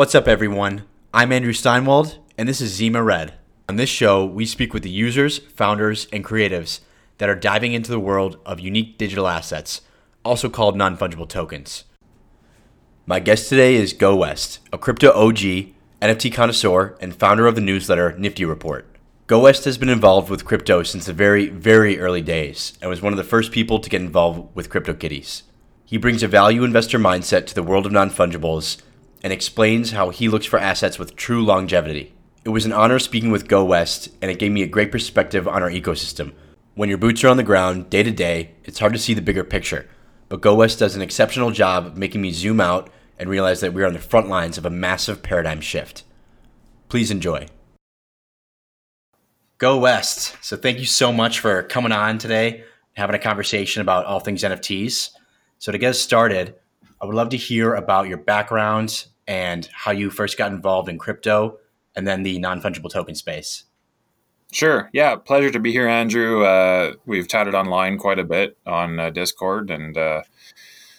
What's up, everyone? I'm Andrew Steinwold, and this is Zima Red. On this show, we speak with the users, founders, and creatives that are diving into the world of unique digital assets, also called non fungible tokens. My guest today is GoWest, a crypto OG, NFT connoisseur, and founder of the newsletter Nifty Report. GoWest has been involved with crypto since the very, very early days and was one of the first people to get involved with CryptoKitties. He brings a value investor mindset to the world of non fungibles and explains how he looks for assets with true longevity. It was an honor speaking with GoWest, and it gave me a great perspective on our ecosystem. When your boots are on the ground day to day, it's hard to see the bigger picture, but GoWest does an exceptional job of making me zoom out and realize that we are on the front lines of a massive paradigm shift. Please enjoy. GoWest. So thank you so much for coming on today, having a conversation about all things NFTs. So to get us started, I would love to hear about your background and how you first got involved in crypto and then the non-fungible token space. Sure. Yeah. Pleasure to be here, Andrew. Uh, we've chatted online quite a bit on uh, Discord, and uh,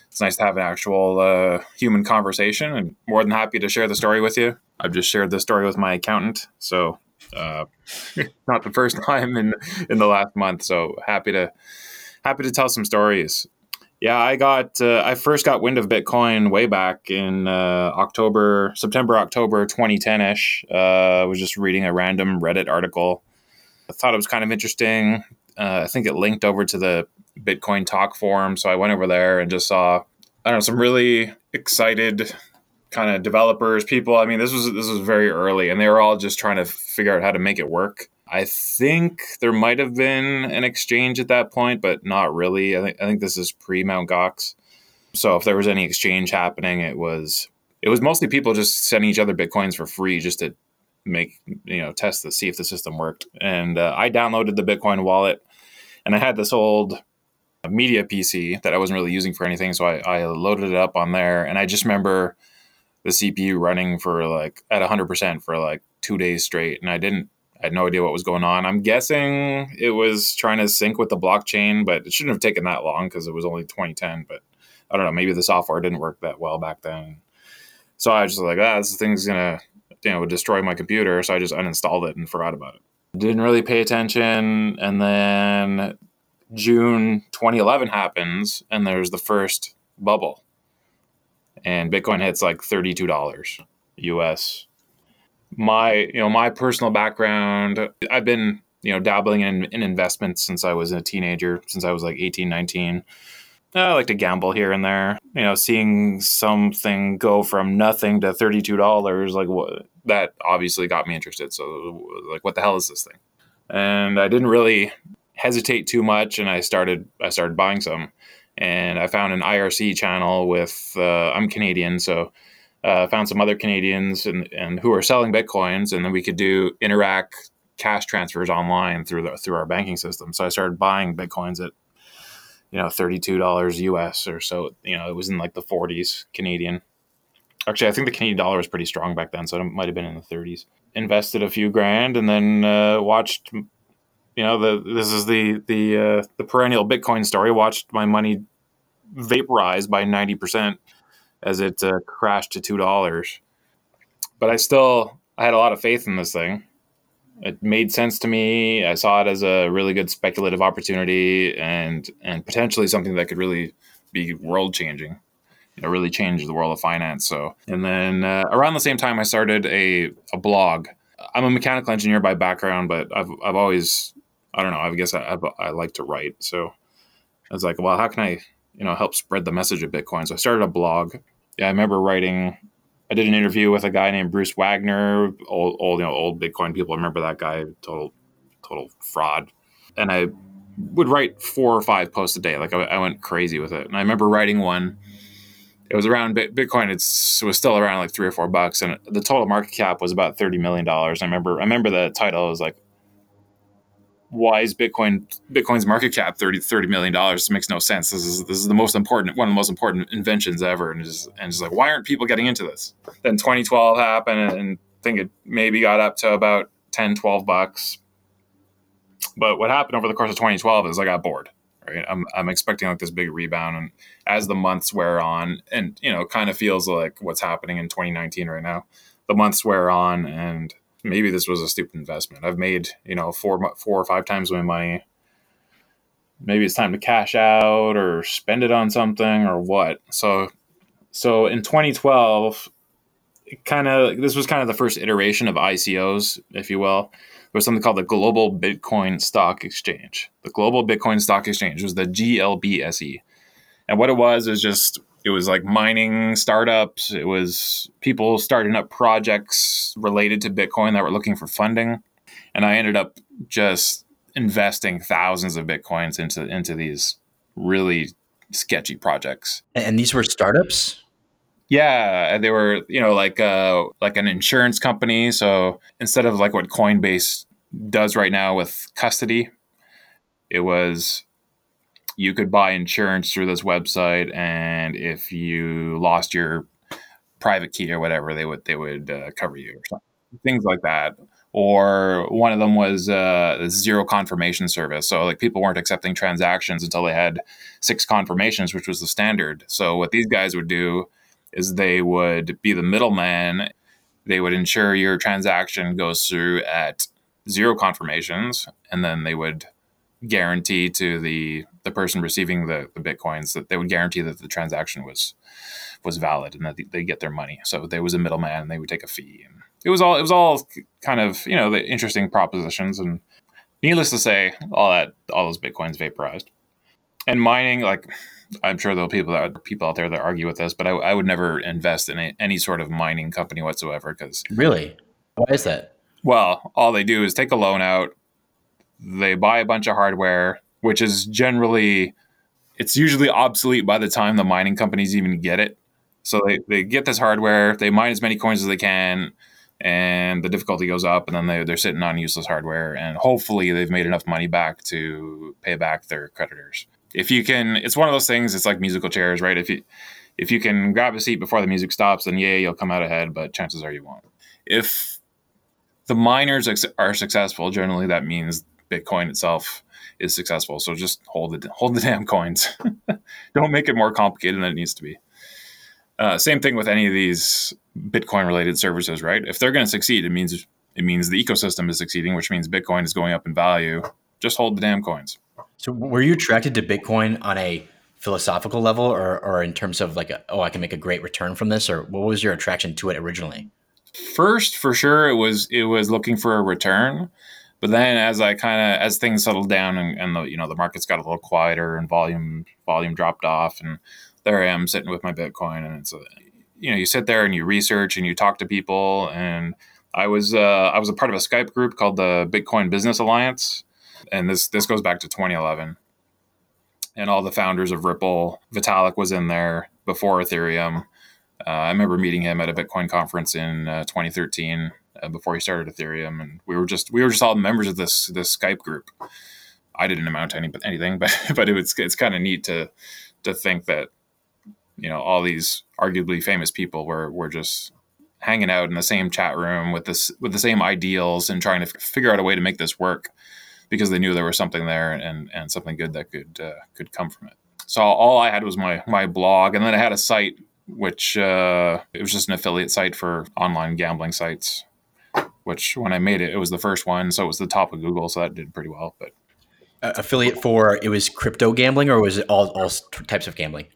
it's nice to have an actual uh, human conversation. And more than happy to share the story with you. I've just shared the story with my accountant, so uh, not the first time in in the last month. So happy to happy to tell some stories. Yeah, I got uh, I first got wind of Bitcoin way back in uh, October, September, October 2010 ish. Uh, I was just reading a random Reddit article. I thought it was kind of interesting. Uh, I think it linked over to the Bitcoin Talk forum, so I went over there and just saw I don't know some really excited kind of developers, people. I mean, this was this was very early, and they were all just trying to figure out how to make it work. I think there might have been an exchange at that point, but not really. I think I think this is pre Mount Gox. So if there was any exchange happening, it was it was mostly people just sending each other bitcoins for free just to make you know test to see if the system worked. And uh, I downloaded the Bitcoin wallet, and I had this old media PC that I wasn't really using for anything, so I, I loaded it up on there, and I just remember the CPU running for like at 100% for like two days straight. And I didn't, I had no idea what was going on. I'm guessing it was trying to sync with the blockchain, but it shouldn't have taken that long because it was only 2010. But I don't know, maybe the software didn't work that well back then. So I was just like, ah, this thing's gonna, you know, destroy my computer. So I just uninstalled it and forgot about it. Didn't really pay attention. And then June 2011 happens, and there's the first bubble and Bitcoin hits like thirty-two dollars US. My you know my personal background, I've been you know dabbling in, in investments since I was a teenager, since I was like 18, 19. I like to gamble here and there. You know, seeing something go from nothing to thirty-two dollars, like what that obviously got me interested. So, like, what the hell is this thing? And I didn't really hesitate too much, and I started I started buying some and I found an IRC channel with uh, I'm Canadian, so uh, found some other Canadians and, and who are selling bitcoins, and then we could do Interac cash transfers online through the through our banking system. So I started buying bitcoins at you know thirty two dollars US or so. You know it was in like the forties Canadian. Actually, I think the Canadian dollar was pretty strong back then, so it might have been in the thirties. Invested a few grand and then uh, watched you know the this is the the uh, the perennial Bitcoin story. Watched my money vaporize by ninety percent as it uh, crashed to two dollars. But I still I had a lot of faith in this thing. It made sense to me. I saw it as a really good speculative opportunity and and potentially something that could really be world changing. You know, really change the world of finance. So, and then uh, around the same time, I started a a blog. I'm a mechanical engineer by background, but I've I've always I don't know. I guess I, I, I like to write. So I was like, well, how can I, you know, help spread the message of Bitcoin? So I started a blog. Yeah, I remember writing. I did an interview with a guy named Bruce Wagner, old, old, you know, old Bitcoin people remember that guy, total, total fraud. And I would write four or five posts a day. Like I, I went crazy with it. And I remember writing one. It was around Bitcoin. It was still around like three or four bucks, and the total market cap was about thirty million dollars. I remember. I remember the title was like why is Bitcoin Bitcoin's market cap 30, 30 million dollars? Makes no sense. This is this is the most important one of the most important inventions ever. And just and just like why aren't people getting into this? Then 2012 happened and I think it maybe got up to about 10, 12 bucks. But what happened over the course of 2012 is I got bored. right? I'm I'm expecting like this big rebound, and as the months wear on, and you know, kind of feels like what's happening in 2019 right now. The months wear on, and maybe this was a stupid investment. I've made you know four four or five times my money. Maybe it's time to cash out or spend it on something or what. So, so in 2012, kind of this was kind of the first iteration of ICOs, if you will. There was something called the Global Bitcoin Stock Exchange. The Global Bitcoin Stock Exchange was the GLBSE, and what it was is just it was like mining startups. It was people starting up projects related to Bitcoin that were looking for funding, and I ended up just investing thousands of bitcoins into into these really sketchy projects. And these were startups. Yeah, they were, you know, like uh, like an insurance company. So instead of like what Coinbase does right now with custody, it was you could buy insurance through this website, and if you lost your private key or whatever, they would they would uh, cover you or something, things like that. Or one of them was uh, zero confirmation service. So like people weren't accepting transactions until they had six confirmations, which was the standard. So what these guys would do is they would be the middleman. They would ensure your transaction goes through at zero confirmations, and then they would guarantee to the the person receiving the, the bitcoins that they would guarantee that the transaction was was valid and that they get their money. So there was a middleman, and they would take a fee. And it was all it was all kind of you know the interesting propositions. And needless to say, all that all those bitcoins vaporized. And mining, like I'm sure there'll people that people out there that argue with this, but I, I would never invest in a, any sort of mining company whatsoever. Because really, why is that? Well, all they do is take a loan out, they buy a bunch of hardware, which is generally it's usually obsolete by the time the mining companies even get it. So they, they get this hardware, they mine as many coins as they can, and the difficulty goes up, and then they, they're sitting on useless hardware, and hopefully they've made enough money back to pay back their creditors if you can, it's one of those things. It's like musical chairs, right? If you if you can grab a seat before the music stops, then yeah, you'll come out ahead. But chances are you won't. If the miners are successful, generally that means Bitcoin itself is successful. So just hold the hold the damn coins. Don't make it more complicated than it needs to be. Uh, same thing with any of these Bitcoin related services, right? If they're going to succeed, it means it means the ecosystem is succeeding, which means Bitcoin is going up in value. Just hold the damn coins. So were you attracted to Bitcoin on a philosophical level or, or in terms of like, a, oh, I can make a great return from this? Or what was your attraction to it originally? First, for sure, it was it was looking for a return. But then, as I kind of as things settled down and, and the you know the markets got a little quieter and volume volume dropped off, and there I am sitting with my Bitcoin, and it's a, you know you sit there and you research and you talk to people, and I was uh, I was a part of a Skype group called the Bitcoin Business Alliance, and this this goes back to 2011 and all the founders of ripple vitalik was in there before ethereum. Uh, i remember meeting him at a bitcoin conference in uh, 2013 uh, before he started ethereum and we were just we were just all members of this this skype group i didn't amount to any, anything but but it was it's kind of neat to to think that you know all these arguably famous people were were just hanging out in the same chat room with this with the same ideals and trying to f- figure out a way to make this work because they knew there was something there and and something good that could uh, could come from it. So all I had was my my blog, and then I had a site which uh, it was just an affiliate site for online gambling sites. Which when I made it, it was the first one, so it was the top of Google, so that did pretty well. But uh, affiliate for it was crypto gambling, or was it all all types of gambling?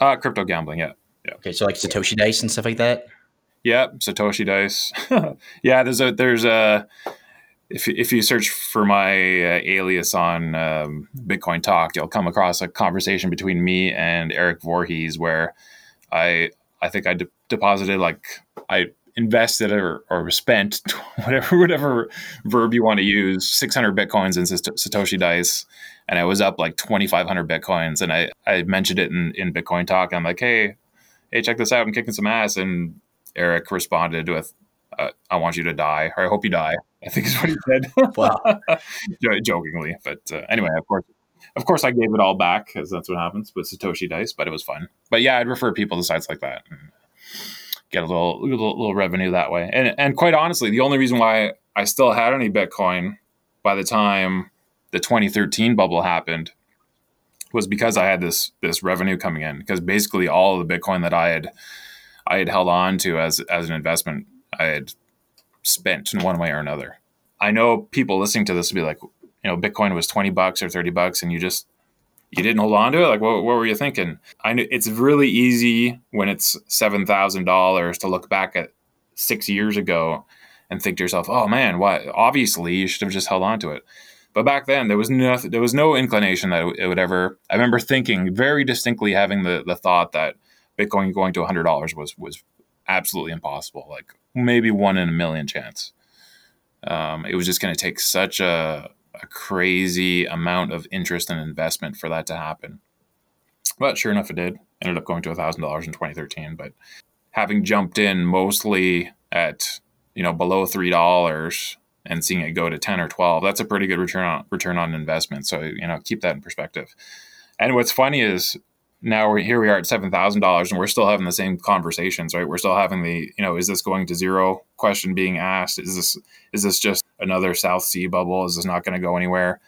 Uh, crypto gambling, yeah. Yeah. Okay, so like Satoshi Dice and stuff like that. Yeah, Satoshi Dice. yeah, there's a there's a if, if you search for my uh, alias on um, Bitcoin Talk, you'll come across a conversation between me and Erik Voorhees where I I think I de- deposited like I invested or, or spent whatever whatever verb you want to use 600 bitcoins in Satoshi Dice and I was up like 2500 bitcoins and I I mentioned it in in Bitcoin Talk I'm like hey hey check this out I'm kicking some ass and Eric responded with uh, I want you to die, or I hope you die. I think is what he said. Wow, jokingly, but uh, anyway, of course, of course, I gave it all back because that's what happens with Satoshi Dice. But it was fun. But yeah, I'd refer people to sites like that and get a little, little, little revenue that way. And and quite honestly, the only reason why I still had any Bitcoin by the time the 2013 bubble happened was because I had this this revenue coming in because basically all of the Bitcoin that I had I had held on to as as an investment I had spent in one way or another. I know people listening to this will be like, you know, Bitcoin was 20 bucks or 30 bucks and you just you didn't hold on to it? Like what, what were you thinking? I know it's really easy when it's $7000 to look back at six years ago and think to yourself oh man why obviously you should have just held on to it. But back then there was nothing there was no inclination that it would ever i remember thinking very distinctly having the, the thought that bitcoin going to $100 was was absolutely impossible like maybe one in a million chance. Um, it was just going to take such a a crazy amount of interest and investment for that to happen. But sure enough, it did. Ended up going to $1,000 in 2013. But having jumped in mostly at, you know, below $3 and seeing it go to 10 or 12, that's a pretty good return on return on investment. So, you know, keep that in perspective. And what's funny is now we're here we are at seven thousand dollars and we're still having the same conversations right? We're still having the you know is this going to zero question being asked? Is this is this just another south sea bubble? Is this not going to go anywhere?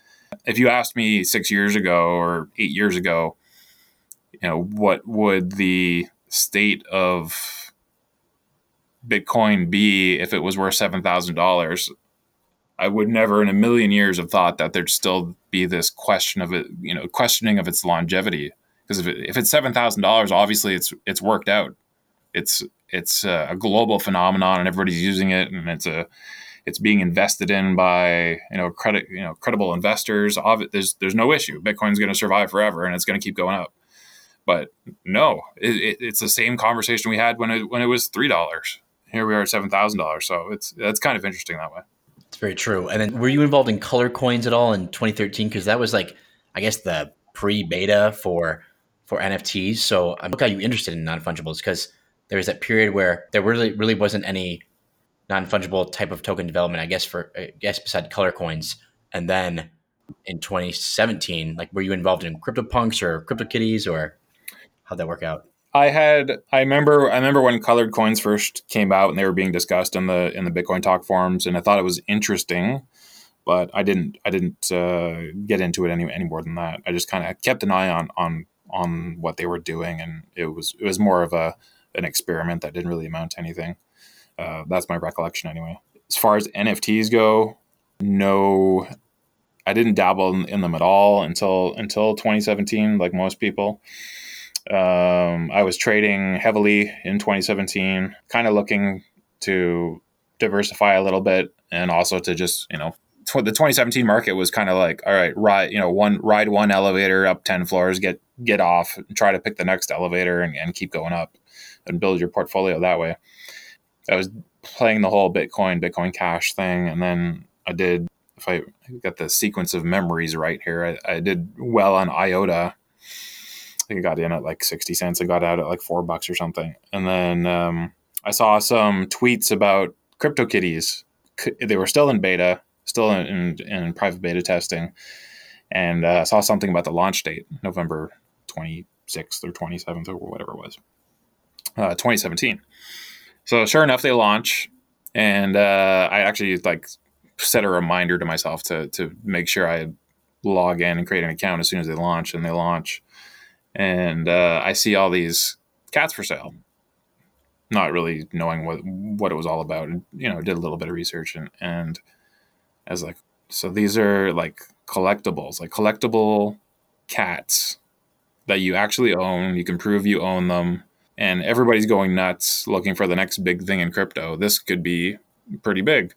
If you asked me six years ago or eight years ago you know what would the state of bitcoin be if it was worth seven thousand dollars? I would never in a million years have thought that there'd still be this question of it, you know, questioning of its longevity because if, it, if it's seven thousand dollars, obviously it's it's worked out. It's it's a global phenomenon, and everybody's using it, and it's a it's being invested in by you know credit you know credible investors. There's there's no issue. Bitcoin's going to survive forever, and it's going to keep going up. But no, it, it, it's the same conversation we had when it when it was three dollars. Here we are at seven thousand dollars. So it's that's kind of interesting that way. It's very true. And then, were you involved in color coins at all in 2013? Because that was like, I guess, the pre-beta for for NFTs. So I'm got you interested in non fungibles because there was that period where there really really wasn't any non fungible type of token development. I guess for I guess beside color coins, and then in 2017, like were you involved in CryptoPunks or CryptoKitties or how'd that work out? I had I remember I remember when colored coins first came out and they were being discussed in the in the Bitcoin talk forums and I thought it was interesting, but I didn't I didn't uh, get into it any any more than that. I just kind of kept an eye on on on what they were doing, and it was it was more of a an experiment that didn't really amount to anything. Uh, that's my recollection, anyway. As far as NFTs go, no, I didn't dabble in, in them at all until until 2017, like most people. Um, I was trading heavily in 2017, kind of looking to diversify a little bit and also to just you know the 2017 market was kind of like all right ride you know one ride one elevator up 10 floors get get off try to pick the next elevator and, and keep going up and build your portfolio that way. I was playing the whole bitcoin bitcoin cash thing and then i did if i got the sequence of memories right here i, I did well on iota. I think i got in at like 60 cents i got out at like four bucks or something. And then um, i saw some tweets about CryptoKitties. They were still in beta still in, in, private beta testing, and uh, saw something about the launch date, November 26th or 27th or whatever it was, uh, 2017. So sure enough, they launch, and uh, I actually like set a reminder to myself to to make sure I log in and create an account as soon as they launch, and they launch, and uh, I see all these cats for sale. Not really knowing what what it was all about, and you know, did a little bit of research and and as like so these are like collectibles like collectible cats that you actually own you can prove you own them and everybody's going nuts looking for the next big thing in crypto this could be pretty big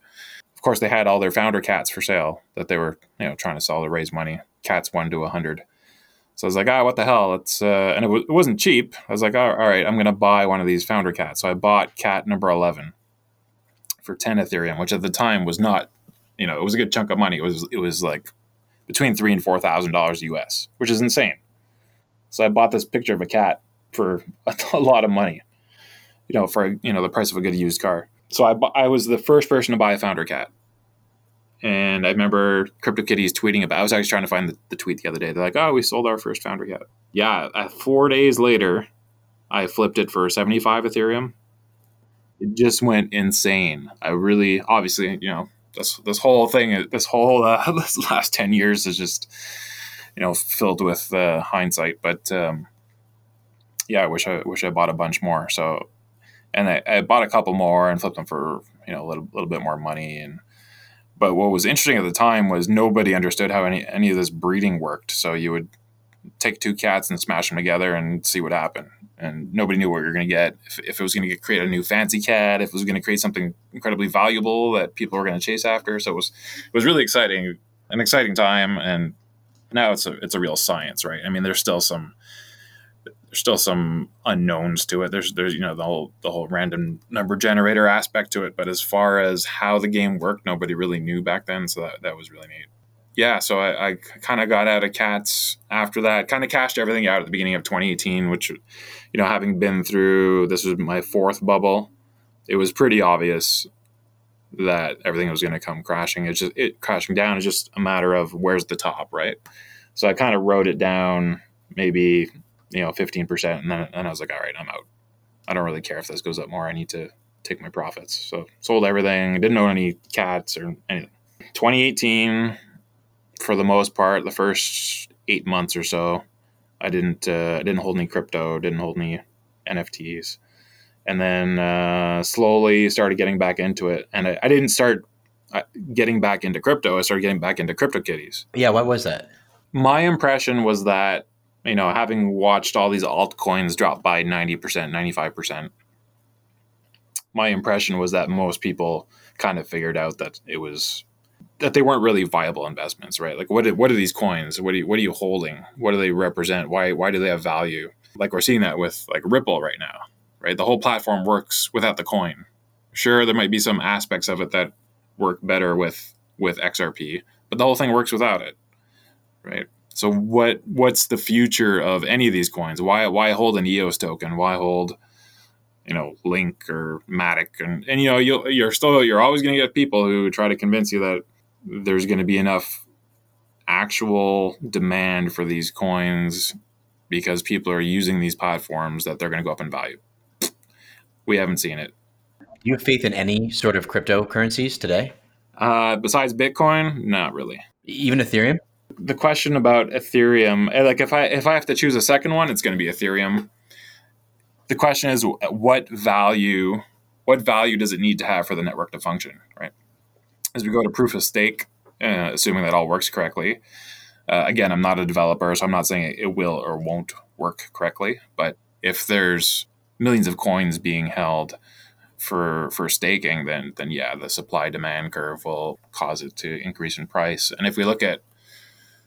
of course they had all their founder cats for sale that they were you know trying to sell to raise money cats 1 to a 100 so I was like, ah, what the hell? It's uh, and it, w- it wasn't cheap. I was like, all right, I'm gonna buy one of these founder cats. So I bought cat number eleven for ten Ethereum, which at the time was not you know, it was a good chunk of money. It was it was like between three and four thousand dollars US, which is insane. So I bought this picture of a cat for a, lot of money, you know, for you know the price of a good used car. So I I was the first person to buy a founder cat, and I remember CryptoKitties tweeting about. I was actually trying to find the, the tweet the other day. They're like, "Oh, we sold our first founder cat." Yeah, uh, four days later, I flipped it for seventy five Ethereum. It just went insane. I really, obviously, you know, this this whole thing, this whole uh, this last ten years is just you know, filled with uh, hindsight. But um, yeah, I wish I wish I bought a bunch more. So, and I, I bought a couple more and flipped them for you know a little little bit more money. And but what was interesting at the time was nobody understood how any any of this breeding worked. So you would take two cats and smash them together and see what happened. And nobody knew what you're going to get. If, if it was going to create a new fancy cat, if it was going to create something incredibly valuable that people were going to chase after. So it was it was really exciting, an exciting time. And now it's a it's a real science, right? I mean, there's still some there's still some unknowns to it. There's there's you know the whole the whole random number generator aspect to it, but as far as how the game worked, nobody really knew back then. So that, that was really neat. Yeah, so I, I kind of got out of cats after that. Kind of cashed everything out at the beginning of 2018, which you know having been through this was my fourth bubble, it was pretty obvious that everything was going to come crashing. It's just it crashing down is just a matter of where's the top, right? So I kind of wrote it down maybe you know 15% and then and I was like all right I'm out I don't really care if this goes up more I need to take my profits so sold everything didn't own any cats or anything 2018 for the most part the first eight months or so I didn't uh, I didn't hold any crypto didn't hold any NFTs and then uh, slowly started getting back into it. And I, I didn't start uh, getting back into crypto. I started getting back into CryptoKitties yeah what was that? My impression was that you know, having watched all these altcoins drop by 90%, 95%, my impression was that most people kind of figured out that it was that they weren't really viable investments, right? Like what what are these coins? What are you, what are you holding? What do they represent? Why why do they have value? Like we're seeing that with like Ripple right now, right? The whole platform works without the coin. Sure, there might be some aspects of it that work better with with XRP, but the whole thing works without it, right? So what what's the future of any of these coins? Why why hold an EOS token? Why hold you know Link or Matic? And and you know you you're still you're always going to get people who try to convince you that there's going to be enough actual demand for these coins because people are using these platforms that they're going to go up in value. We haven't seen it. Do you have faith in any sort of cryptocurrencies today? Uh, besides Bitcoin, not really. Even Ethereum? the question about Ethereum, eh, like if I if I have to choose a second one, it's going to be Ethereum. The question is, what value what value does it need to have for the network to function, right? As we go to proof of stake, uh, assuming that all works correctly. Uh, again, I'm not a developer, so I'm not saying it will or won't work correctly. But if there's millions of coins being held for for staking, then then yeah, the supply demand curve will cause it to increase in price. And if we look at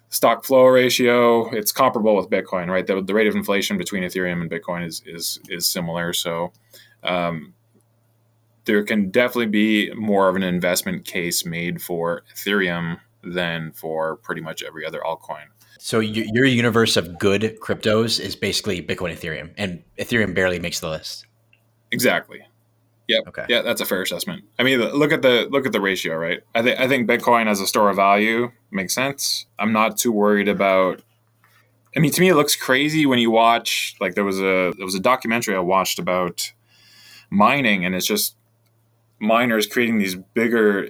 stock flow ratio it's comparable with bitcoin right the, the rate of inflation between ethereum and bitcoin is is is similar so um, there can definitely be more of an investment case made for ethereum than for pretty much every other altcoin so your universe of good cryptos is basically bitcoin ethereum and ethereum barely makes the list exactly yeah. Okay. Yeah, that's a fair assessment. I mean, look at the look at the ratio, right? I think I think Bitcoin as a store of value makes sense. I'm not too worried about. I mean, to me, it looks crazy when you watch. Like there was a there was a documentary I watched about mining, and it's just miners creating these bigger,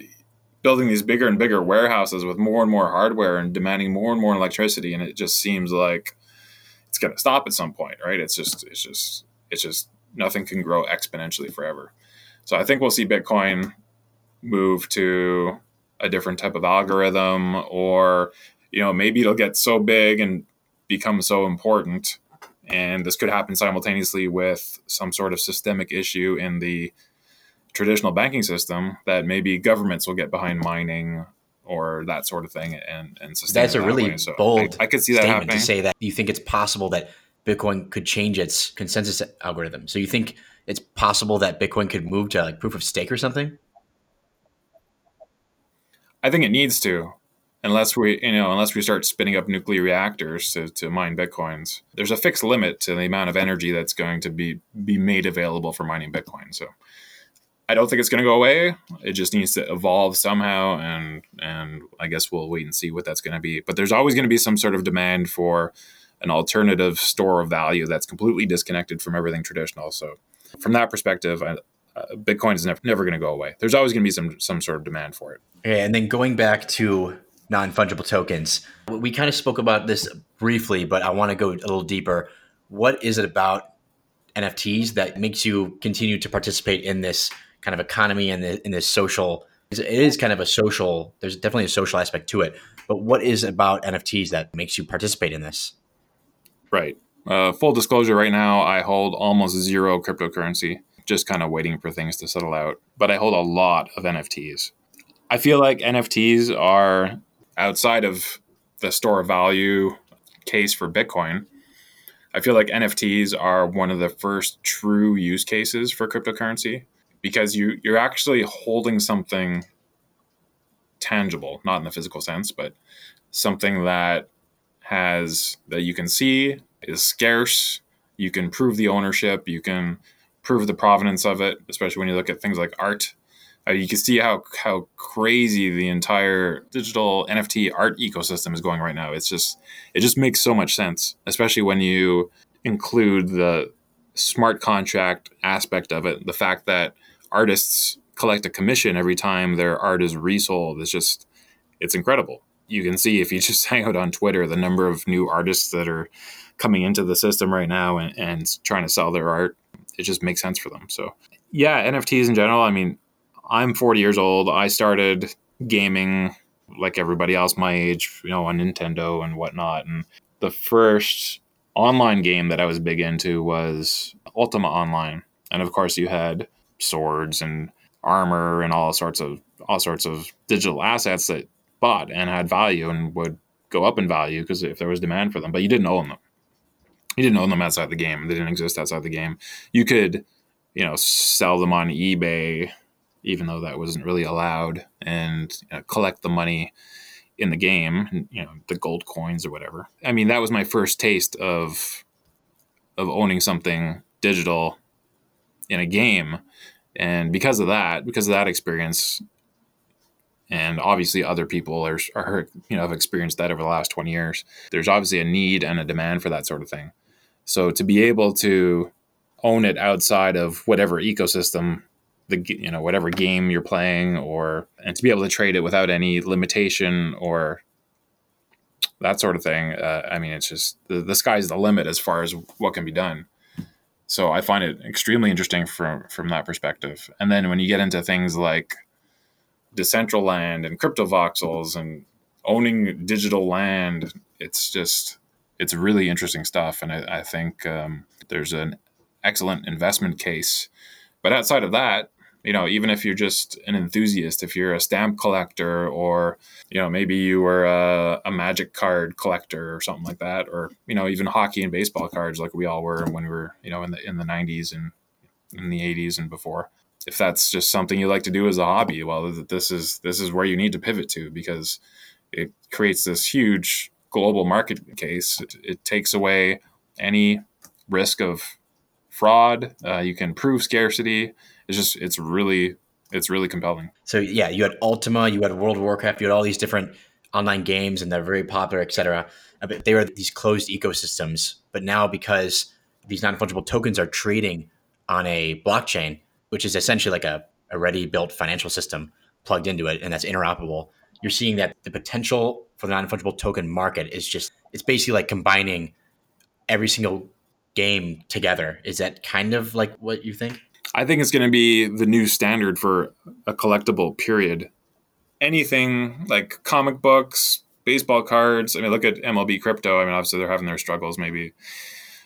building these bigger and bigger warehouses with more and more hardware and demanding more and more electricity, and it just seems like it's going to stop at some point, right? It's just it's just it's just nothing can grow exponentially forever. So I think we'll see Bitcoin move to a different type of algorithm, or you know maybe it'll get so big and become so important, and this could happen simultaneously with some sort of systemic issue in the traditional banking system that maybe governments will get behind mining or that sort of thing and and sustain that's a that really so bold I, I, could see that happening to say that you think it's possible that bitcoin could change its consensus algorithm so you think it's possible that Bitcoin could move to like proof of stake or something? I think it needs to, unless we you know unless we start spinning up nuclear reactors to, to mine bitcoins. There's a fixed limit to the amount of energy that's going to be be made available for mining Bitcoin. So I don't think it's going to go away. It just needs to evolve somehow, and and I guess we'll wait and see what that's going to be. But there's always going to be some sort of demand for an alternative store of value that's completely disconnected from everything traditional. So from that perspective, uh, Bitcoin is never, never going to go away. There's always going to be some some sort of demand for it. And then going back to non fungible tokens. We kind of spoke about this briefly, but I want to go a little deeper. What is it about NFTs that makes you continue to participate in this kind of economy and in this social? It is kind of a social. There's definitely a social aspect to it. But what is about NFTs that makes you participate in this? Right. Uh, full disclosure: right now, I hold almost zero cryptocurrency. Just kind of waiting for things to settle out. But I hold a lot of NFTs. I feel like NFTs are outside of the store value case for Bitcoin, I feel like NFTs are one of the first true use cases for cryptocurrency because you you're actually holding something tangible, not in the physical sense, but something that has that you can see is scarce. You can prove the ownership. You can prove the provenance of it, especially when you look at things like art uh, you can see how how crazy the entire digital NFT art ecosystem is going right now. It's just it just makes so much sense, especially when you include the smart contract aspect of it. The fact that artists collect a commission every time their art is resold It's just it's incredible. You can see if you just hang out on Twitter the number of new artists that are coming into the system right now and, and trying to sell their art. It just makes sense for them. So yeah, NFTs in general. I mean, I'm 40 years old. I started gaming like everybody else my age, you know, on Nintendo and whatnot. And the first online game that I was big into was Ultima Online. And of course, you had swords and armor and all sorts of all sorts of digital assets that bought and had value and would go up in value because if there was demand for them, but you didn't own them. You didn't own them outside the game. They didn't exist outside the game. You could, you know, sell them on eBay even though that wasn't really allowed, and you know, collect the money in the game, you know, the gold coins or whatever. I mean, that was my first taste of of owning something digital in a game, and because of that, because of that experience, and obviously other people are, are you know have experienced that over the last 20 years there's obviously a need and a demand for that sort of thing. So to be able to own it outside of whatever ecosystem the you know whatever game you're playing or and to be able to trade it without any limitation or that sort of thing uh, i mean it's just the, the sky's the limit as far as what can be done so i find it extremely interesting from from that perspective. And then when you get into things like decentraland and CryptoVoxels and owning digital land it's just it's really interesting stuff. And i, I think um, there's an excellent investment case. But outside of that you know, even if you're just an enthusiast, if you're a stamp collector, or you know, maybe you were a, a, magic card collector or something like that, or you know, even hockey and baseball cards, like we all were when we were, you know, in the in the '90s and in the '80s and before. If that's just something you like to do as a hobby, well, this is this is where you need to pivot to because it creates this huge global market case. It, it takes away any risk of fraud. Uh, you can prove scarcity it's just it's really it's really compelling. So yeah, you had Ultima, you had World of Warcraft, you had all these different online games, and they're very popular, etc. Uh, but they were these closed ecosystems. But now because these non fungible tokens are trading on a blockchain, which is essentially like a already built financial system plugged into it, and that's interoperable. You're seeing that the potential for the non fungible token market is just it's basically like combining every single game together. Is that kind of like what you think? I think it's going to be the new standard for a collectible period. Anything like comic books, baseball cards. I mean, look at MLB crypto. I mean, obviously they're having their struggles. Maybe,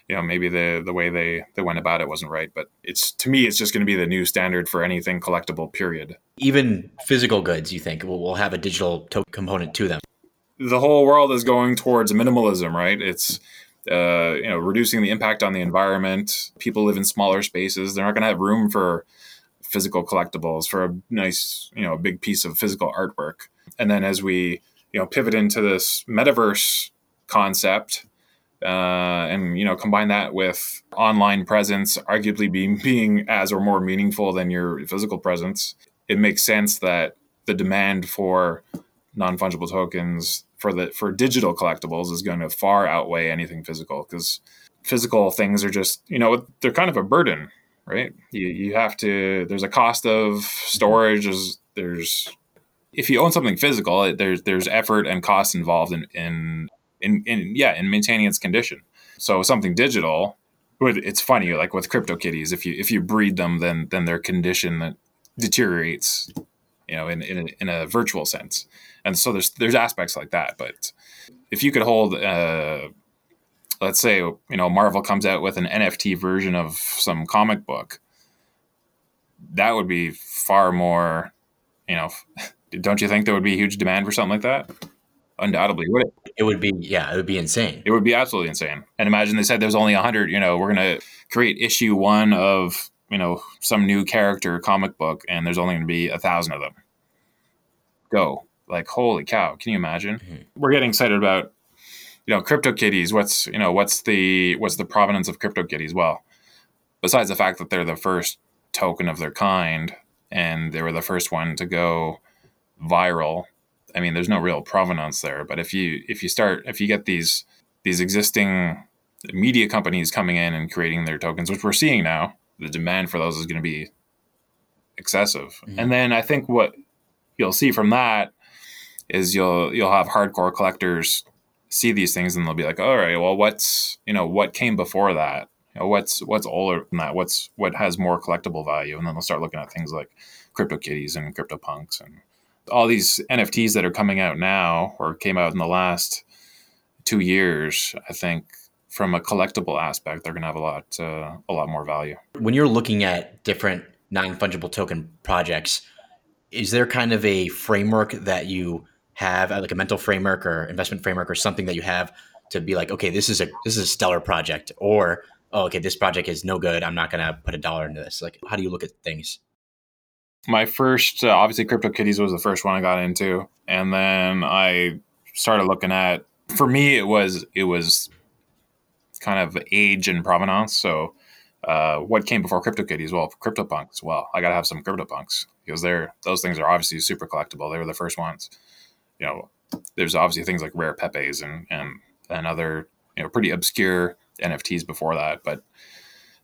you know, maybe the the way they they went about it wasn't right. But it's to me, it's just going to be the new standard for anything collectible. Period. Even physical goods, you think will, will have a digital token component to them. The whole world is going towards minimalism, right? It's uh, you know, reducing the impact on the environment. People live in smaller spaces. They're not going to have room for physical collectibles for a nice, you know, big piece of physical artwork. And then as we, you know, pivot into this metaverse concept, uh, and you know, combine that with online presence, arguably being being as or more meaningful than your physical presence, it makes sense that the demand for non fungible tokens for the for digital collectibles is going to far outweigh anything physical because physical things are just you know they're kind of a burden right you, you have to there's a cost of storage there's there's if you own something physical, there's there's effort and cost involved in in, in, in yeah in maintaining its condition. So something digital, it's funny like with CryptoKitties, if you if you breed them, then then their condition deteriorates, you know, in in a, in a virtual sense. And so there's there's aspects like that. But if you could hold, uh, let's say you know Marvel comes out with an NFT version of some comic book, that would be far more, you know. Don't you think there would be a huge demand for something like that? Undoubtedly, would it? It would be, yeah, it would be insane. It would be absolutely insane. And imagine they said there's only hundred. You know, we're gonna create issue one of you know some new character comic book, and there's only gonna be a thousand of them. Go like holy cow! Can you imagine? Mm-hmm. We're getting excited about you know CryptoKitties. What's you know what's the what's the provenance of crypto CryptoKitties? Well, besides the fact that they're the first token of their kind, and they were the first one to go viral. I mean, there's no real provenance there, but if you if you start if you get these these existing media companies coming in and creating their tokens, which we're seeing now, the demand for those is going to be excessive. Mm-hmm. And then I think what you'll see from that is you'll you'll have hardcore collectors see these things and they'll be like, all right, well, what's you know what came before that? You know, what's what's older than that? What's what has more collectible value? And then they'll start looking at things like crypto CryptoKitties and CryptoPunks and all these NFTs that are coming out now or came out in the last two years. I think from a collectible aspect, they're going to have a lot uh, a lot more value. When you're looking at different non fungible token projects, is there kind of a framework that you have uh, like a mental framework or investment framework or something that you have to be like, okay, this is a this is a stellar project, or oh, okay, this project is no good. I'm not to put a dollar into this. Like, how do you look at things? My first, uh, obviously, CryptoKitties was the first one I got into, and then I started looking at. For me, it was it was kind of age and provenance. So, uh, what came before CryptoKitties? Well, CryptoPunks. Well, I got to have some CryptoPunks because they're those things are obviously super collectible. They were the first ones you know, there's obviously things like rare Pepes and and and other you know pretty obscure NFTs before that. But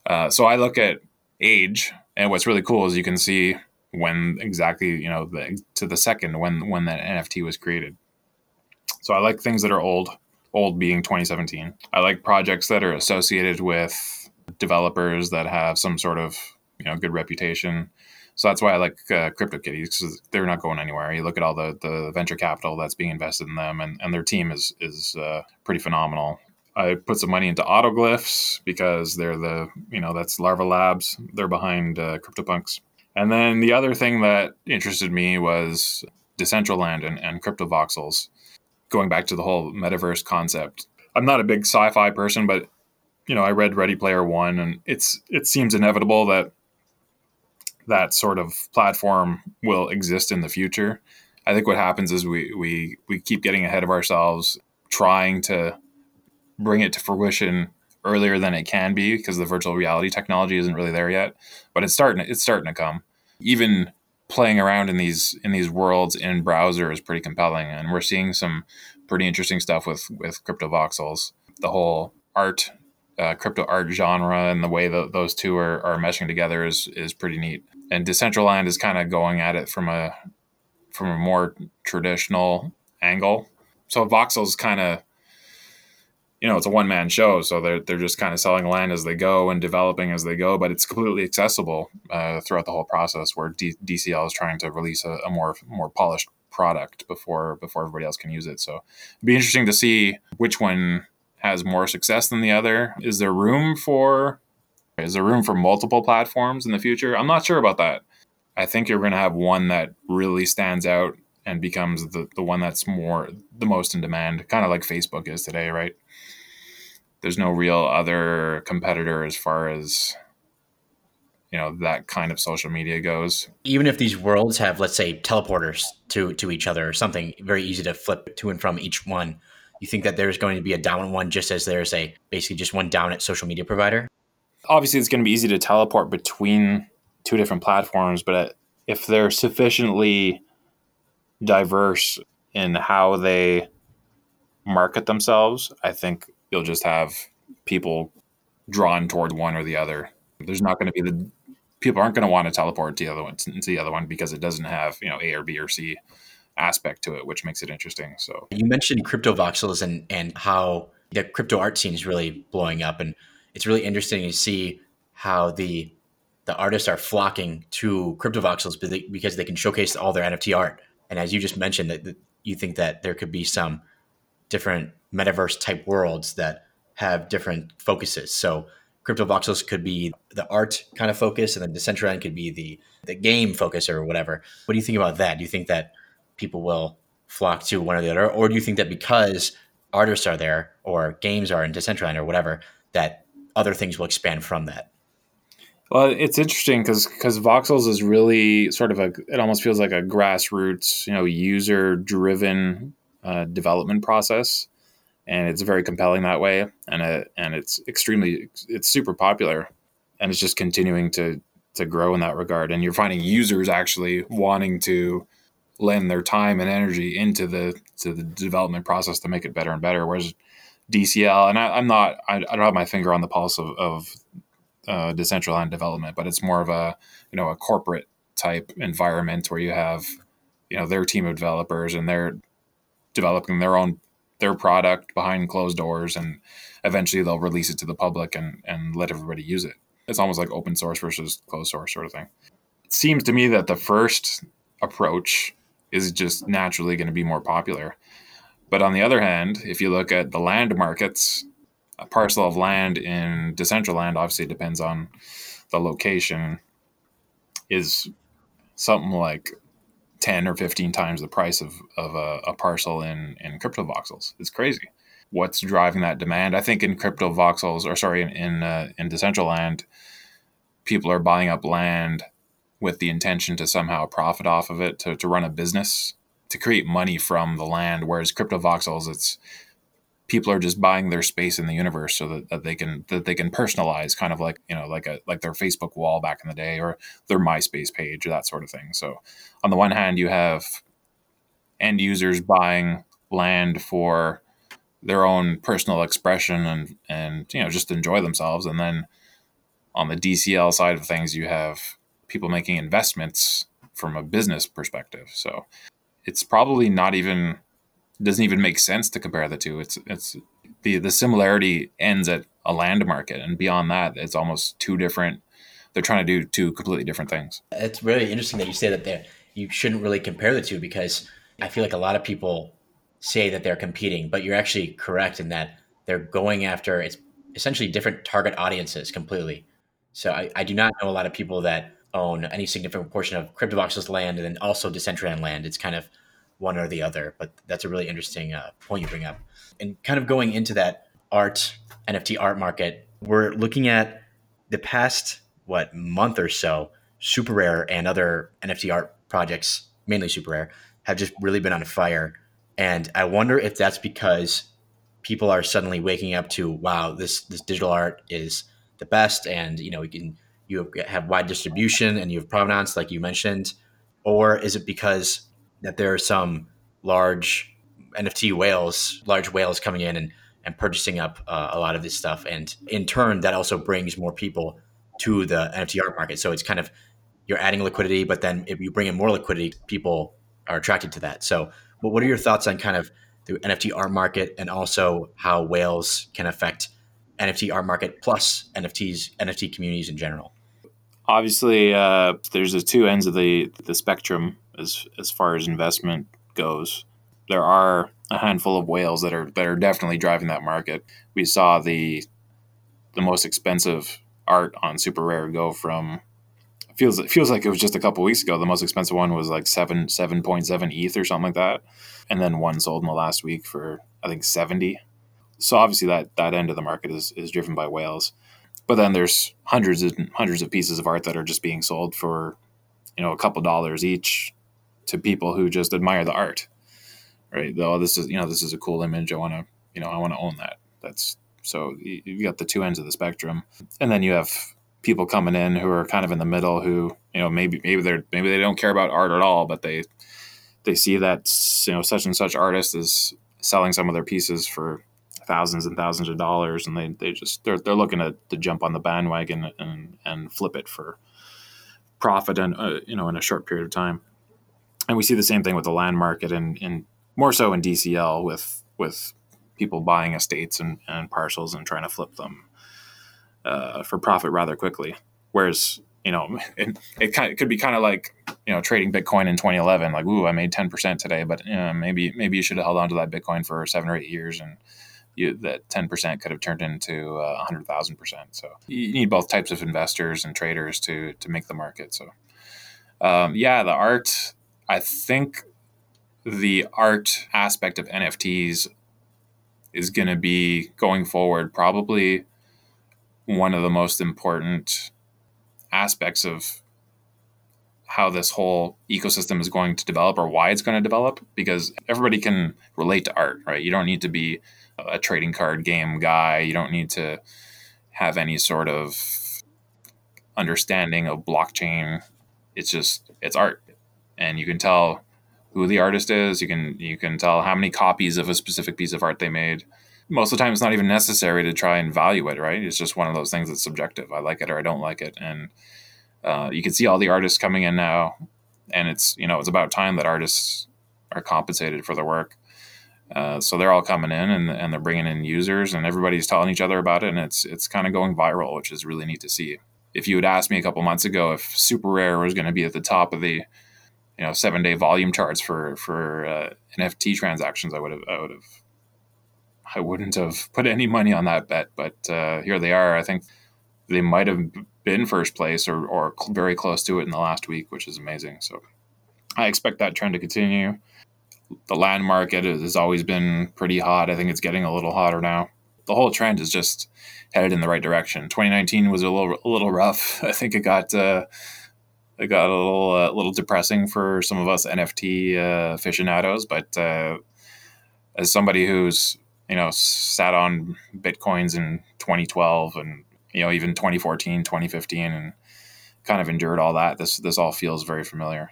uh, so I look at age, and what's really cool is you can see when exactly you know the, to the second when when that NFT was created. So I like things that are old, old being 2017. I like projects that are associated with developers that have some sort of you know good reputation. So that's why I like uh, CryptoKitties because they're not going anywhere. You look at all the, the venture capital that's being invested in them, and, and their team is is uh, pretty phenomenal. I put some money into Autoglyphs because they're the you know that's Larva Labs. They're behind uh, CryptoPunks. And then the other thing that interested me was Decentraland and, and CryptoVoxels. Going back to the whole metaverse concept, I'm not a big sci-fi person, but you know I read Ready Player One, and it's it seems inevitable that that sort of platform will exist in the future. I think what happens is we we we keep getting ahead of ourselves, trying to bring it to fruition earlier than it can be because the virtual reality technology isn't really there yet. But it's starting it's starting to come. Even playing around in these in these worlds in browser is pretty compelling, and we're seeing some pretty interesting stuff with with CryptoVoxels. The whole art uh, crypto art genre and the way that those two are, are meshing together is is pretty neat. And Decentraland is kind of going at it from a from a more traditional angle. So Voxel's kind of you know, it's a one man show, so they're they're just kind of selling land as they go and developing as they go, but it's completely accessible uh, throughout the whole process. Where D- DCL is trying to release a, a, more more polished product before before everybody else can use it. So it'd be interesting to see which one has more success than the other? Is there room for is there room for multiple platforms in the future? I'm not sure about that. I think you're going to have one that really stands out and becomes the, the one that's more the most in demand, kind of like Facebook is today, right? There's no real other competitor as far as you know that kind of social media goes. Even if these worlds have, let's say, teleporters to to each other or something very easy to flip to and from each one, you think that there's going to be a dominant one just as there's a basically just one dominant social media provider? Obviously, it's going to be easy to teleport between two different platforms, but uh, if they're sufficiently diverse in how they market themselves, I think you'll just have people drawn toward one or the other. There's not going to be the people aren't going to want to teleport to the other one to the other one because it doesn't have you know A or B or C aspect to it, which makes it interesting. So you mentioned CryptoVoxels and and how the crypto art scene is really blowing up, and it's really interesting to see how the the artists are flocking to CryptoVoxels because they can showcase all their NFT art. And as you just mentioned, that you think that there could be some different metaverse type worlds that have different focuses. So CryptoVoxels could be the art kind of focus, and then Decentraland could be the the game focus or whatever. What do you think about that? Do you think that people will flock to one or the other, or do you think that because artists are there or games are in Decentraland or whatever, that other things will expand from that? Well, it's interesting because because voxels is really sort of a it almost feels like a grassroots, you know, user driven uh, development process and it's very compelling that way and it, and it's extremely it's super popular and it's just continuing to to grow in that regard and you're finding users actually wanting to lend their time and energy into the to the development process to make it better and better whereas DCL and I, am not I, I, don't have my finger on the pulse of, of uh, decentralized development but it's more of a you know a corporate type environment where you have you know their team of developers and they're developing their own their product behind closed doors and eventually they'll release it to the public and, and let everybody use it. It's almost like open source versus closed source sort of thing. It seems to me that the first approach is just naturally going to be more popular. But on the other hand, if you look at the land markets, a parcel of land in Decentraland obviously depends on the location, is something like 10 or 15 times the price of, of a, a parcel in, in CryptoVoxels. It's crazy. What's driving that demand? I think in CryptoVoxels, or sorry, in in, uh, in Decentraland, people are buying up land with the intention to somehow profit off of it, to, to run a business, to create money from the land. Whereas CryptoVoxels, it's people are just buying their space in the universe so that, that they can that they can personalize kind of like you know like a like their facebook wall back in the day or their myspace page or that sort of thing so on the one hand you have end users buying land for their own personal expression and and you know just enjoy themselves and then on the DCL side of things you have people making investments from a business perspective so it's probably not even doesn't even make sense to compare the two. It's it's the the similarity ends at a land market, and beyond that, it's almost two different. They're trying to do two completely different things. It's really interesting that you say that there you shouldn't really compare the two because I feel like a lot of people say that they're competing, but you're actually correct in that they're going after it's essentially different target audiences completely. So I, I do not know a lot of people that own any significant portion of CryptoVoxels land and then also Decentraland land. It's kind of one or the other. But that's a really interesting uh, point you bring up. And kind of going into that art NFT art market, we're looking at the past what month or so. Super Rare and other NFT art projects, mainly Super Rare, have just really been on fire. And I wonder if that's because people are suddenly waking up to wow, this this digital art is the best, and you know we can you have wide distribution and you have provenance, like you mentioned, or is it because that there are some large NFT whales, large whales coming in and, and purchasing up uh, a lot of this stuff. And in turn, that also brings more people to the NFT art market. So it's kind of, you're adding liquidity, but then if you bring in more liquidity, people are attracted to that. So but what are your thoughts on kind of the NFT art market and also how whales can affect NFT art market plus NFTs, NFT communities in general? Obviously, uh, there's the two ends of the the spectrum as as far as investment goes. There are a handful of whales that are that are definitely driving that market. We saw the the most expensive art on Super Rare go from feels it feels like it was just a couple weeks ago. The most expensive one was like seven seven point seven ETH or something like that, and then one sold in the last week for I think seventy. So obviously that that end of the market is is driven by whales, but then there's hundreds and hundreds of pieces of art that are just being sold for you know a couple dollars each to people who just admire the art, right? Though this is you know this is a cool image. I want to you know I want to own that. That's so you've got the two ends of the spectrum, and then you have people coming in who are kind of in the middle who you know maybe maybe they're maybe they don't care about art at all, but they they see that you know such and such artist is selling some of their pieces for thousands and thousands of dollars and they, they just they're, they're looking to, to jump on the bandwagon and, and flip it for profit and uh, you know in a short period of time and we see the same thing with the land market and, and more so in DCL with with people buying estates and, and parcels and trying to flip them uh, for profit rather quickly. Whereas you know it, it, kind of, it could be kind of like you know trading Bitcoin in 2011, like ooh I made 10 percent today, but you know, maybe maybe you should have held on to that Bitcoin for seven or eight years and you, that 10% could have turned into uh, 100,000%. So you need both types of investors and traders to, to make the market. So, um, yeah, the art, I think the art aspect of NFTs is going to be going forward probably one of the most important aspects of how this whole ecosystem is going to develop or why it's going to develop because everybody can relate to art right you don't need to be a trading card game guy you don't need to have any sort of understanding of blockchain it's just it's art and you can tell who the artist is. You can you can tell how many copies of a specific piece of art they made. Most of the time, it's not even necessary to try and value it. Right? It's just one of those things that's subjective. I like it or I don't like it, and uh, you can see all the artists coming in now, and it's you know it's about time that artists are compensated for their work. Uh, so they're all coming in and, and they're bringing in users and everybody's telling each other about it and it's it's kind of going viral, which is really neat to see. If you had asked me a couple months ago if super rare was going to be at the top of the you know seven day volume charts for for uh, NFT transactions, I would have I would have I wouldn't have put any money on that bet. But uh, here they are. I think they might have been first place or or very close to it in the last week, which is amazing. So I expect that trend to continue. The land market has always been pretty hot. I think it's getting a little hotter now. The whole trend is just headed in the right direction. 2019 was a little a little rough. I think it got. Uh, it got a little uh, little depressing for some of us NFT uh, aficionados. But uh, as somebody who's you know sat on bitcoins in 2012 and you know even 2014, 2015, and kind of endured all that, this this all feels very familiar.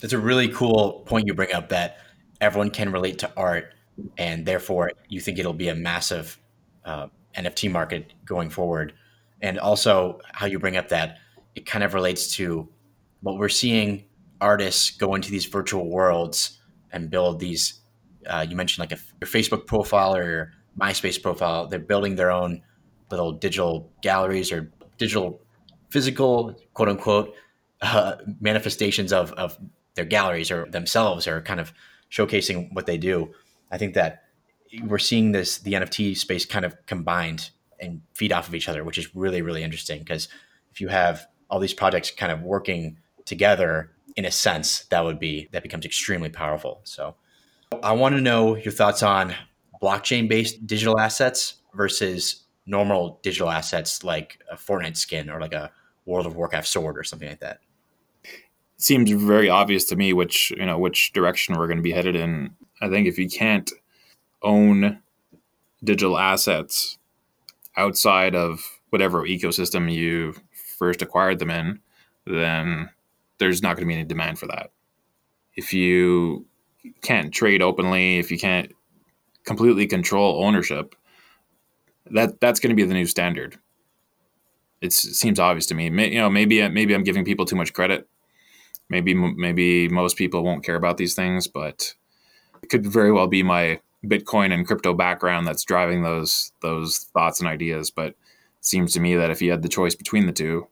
That's a really cool point you bring up that everyone can relate to art, and therefore you think it'll be a massive uh, NFT market going forward. And also how you bring up that it kind of relates to what we're seeing artists go into these virtual worlds and build these. Uh, you mentioned like a, your Facebook profile or your MySpace profile. They're building their own little digital galleries or digital physical quote unquote uh, manifestations of, of their galleries or themselves are kind of showcasing what they do. I think that we're seeing this the NFT space kind of combined and feed off of each other, which is really really interesting because if you have all these projects kind of working together in a sense that would be that becomes extremely powerful so i want to know your thoughts on blockchain based digital assets versus normal digital assets like a fortnite skin or like a world of warcraft sword or something like that seems very obvious to me which you know which direction we're going to be headed in i think if you can't own digital assets outside of whatever ecosystem you first acquired them in, then there's not going to be any demand for that. If you can't trade openly, if you can't completely control ownership, that that's going to be the new standard. It's, it seems obvious to me. You know, maybe maybe I'm giving people too much credit. Maybe maybe most people won't care about these things, but it could very well be my Bitcoin and crypto background that's driving those those thoughts and ideas. But seems to me that if you had the choice between the two,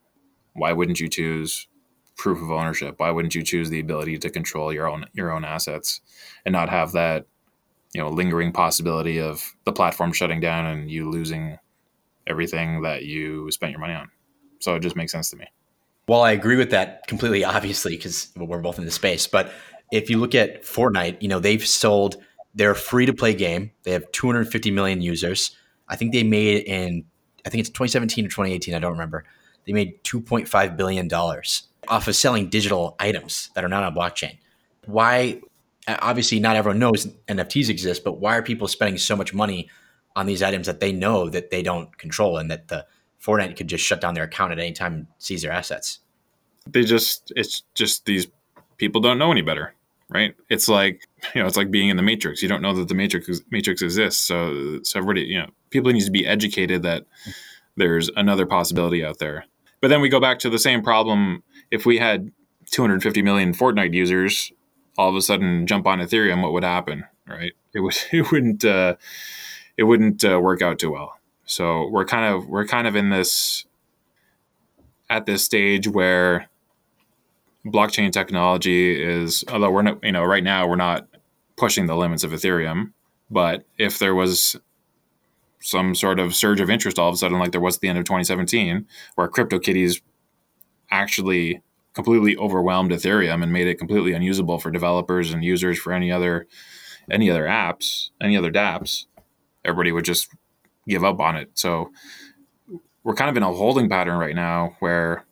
why wouldn't you choose proof of ownership? Why wouldn't you choose the ability to control your own your own assets and not have that you know lingering possibility of the platform shutting down and you losing everything that you spent your money on? So it just makes sense to me. Well, I agree with that completely, obviously, because we're both in the space. But if you look at Fortnite, you know they've sold their free to play game. They have 250 million users. I think they made in I think it's 2017 or 2018. I don't remember. They made 2.5 billion dollars off of selling digital items that are not on blockchain. Why? Obviously, not everyone knows NFTs exist, but why are people spending so much money on these items that they know that they don't control and that the Fortnite could just shut down their account at any time and seize their assets? They just, it's just these people don't know any better, right? It's like, you know, it's like being in the Matrix. You don't know that the Matrix Matrix exists. So, so everybody, you know, people need to be educated that there's another possibility out there. But then we go back to the same problem if we had 250 million Fortnite users all of a sudden jump on Ethereum, what would happen? Right? It would it wouldn't uh, it wouldn't uh, work out too well. So we're kind of we're kind of in this at this stage where blockchain technology is although we're not you know right now we're not pushing the limits of Ethereum, but if there was some sort of surge of interest all of a sudden, like there was at the end of 2017, where CryptoKitties actually completely overwhelmed Ethereum and made it completely unusable for developers and users for any other any other apps, any other dApps, everybody would just give up on it. So we're kind of in a holding pattern right now where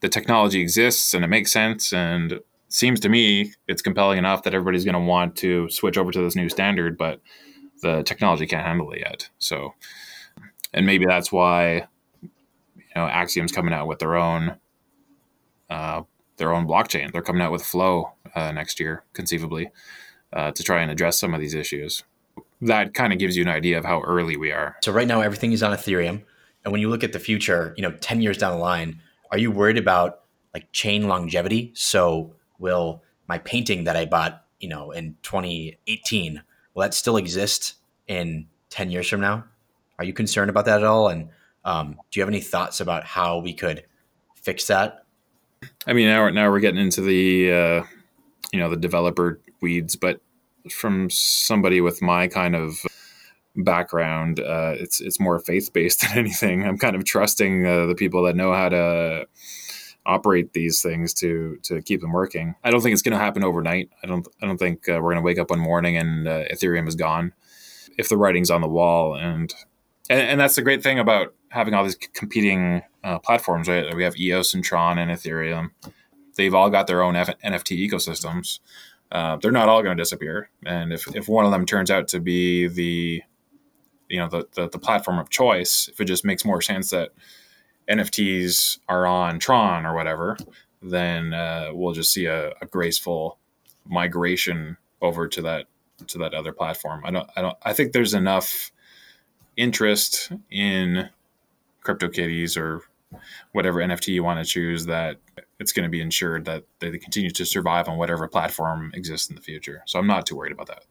the technology exists and it makes sense and seems to me it's compelling enough that everybody's going to want to switch over to this new standard, but the technology can't handle it yet. So, and maybe that's why you know Axiom's coming out with their own uh, their own blockchain. They're coming out with Flow uh, next year, conceivably, uh, to try and address some of these issues. That kind of gives you an idea of how early we are. So right now everything is on Ethereum, and when you look at the future, you know, ten years down the line, are you worried about like chain longevity? So will my painting that I bought, you know, in 2018, will that still exist in 10 years from now? Are you concerned about that at all? And um, do you have any thoughts about how we could fix that? I mean, now, now we're getting into the, uh, you know, the developer weeds, but from somebody with my kind of background, uh, it's, it's more faith based than anything. I'm kind of trusting uh, the people that know how to operate these things to to keep them working. I don't think it's going to happen overnight. I don't I don't think uh, we're going to wake up one morning and uh, Ethereum is gone. If the writing's on the wall, and, and and, that's the great thing about having all these competing uh, platforms. Right, we have EOS and Tron and Ethereum. They've all got their own F- NFT ecosystems. Uh, they're not all going to disappear, and if if one of them turns out to be the you know the, the the platform of choice, if it just makes more sense that NFTs are on Tron or whatever, then uh, we'll just see a, a, graceful migration over to that to that other platform. I don't I don't I think there's enough interest in CryptoKitties or whatever NFT you want to choose that it's going to be ensured that they continue to survive on whatever platform exists in the future. So I'm not too worried about that.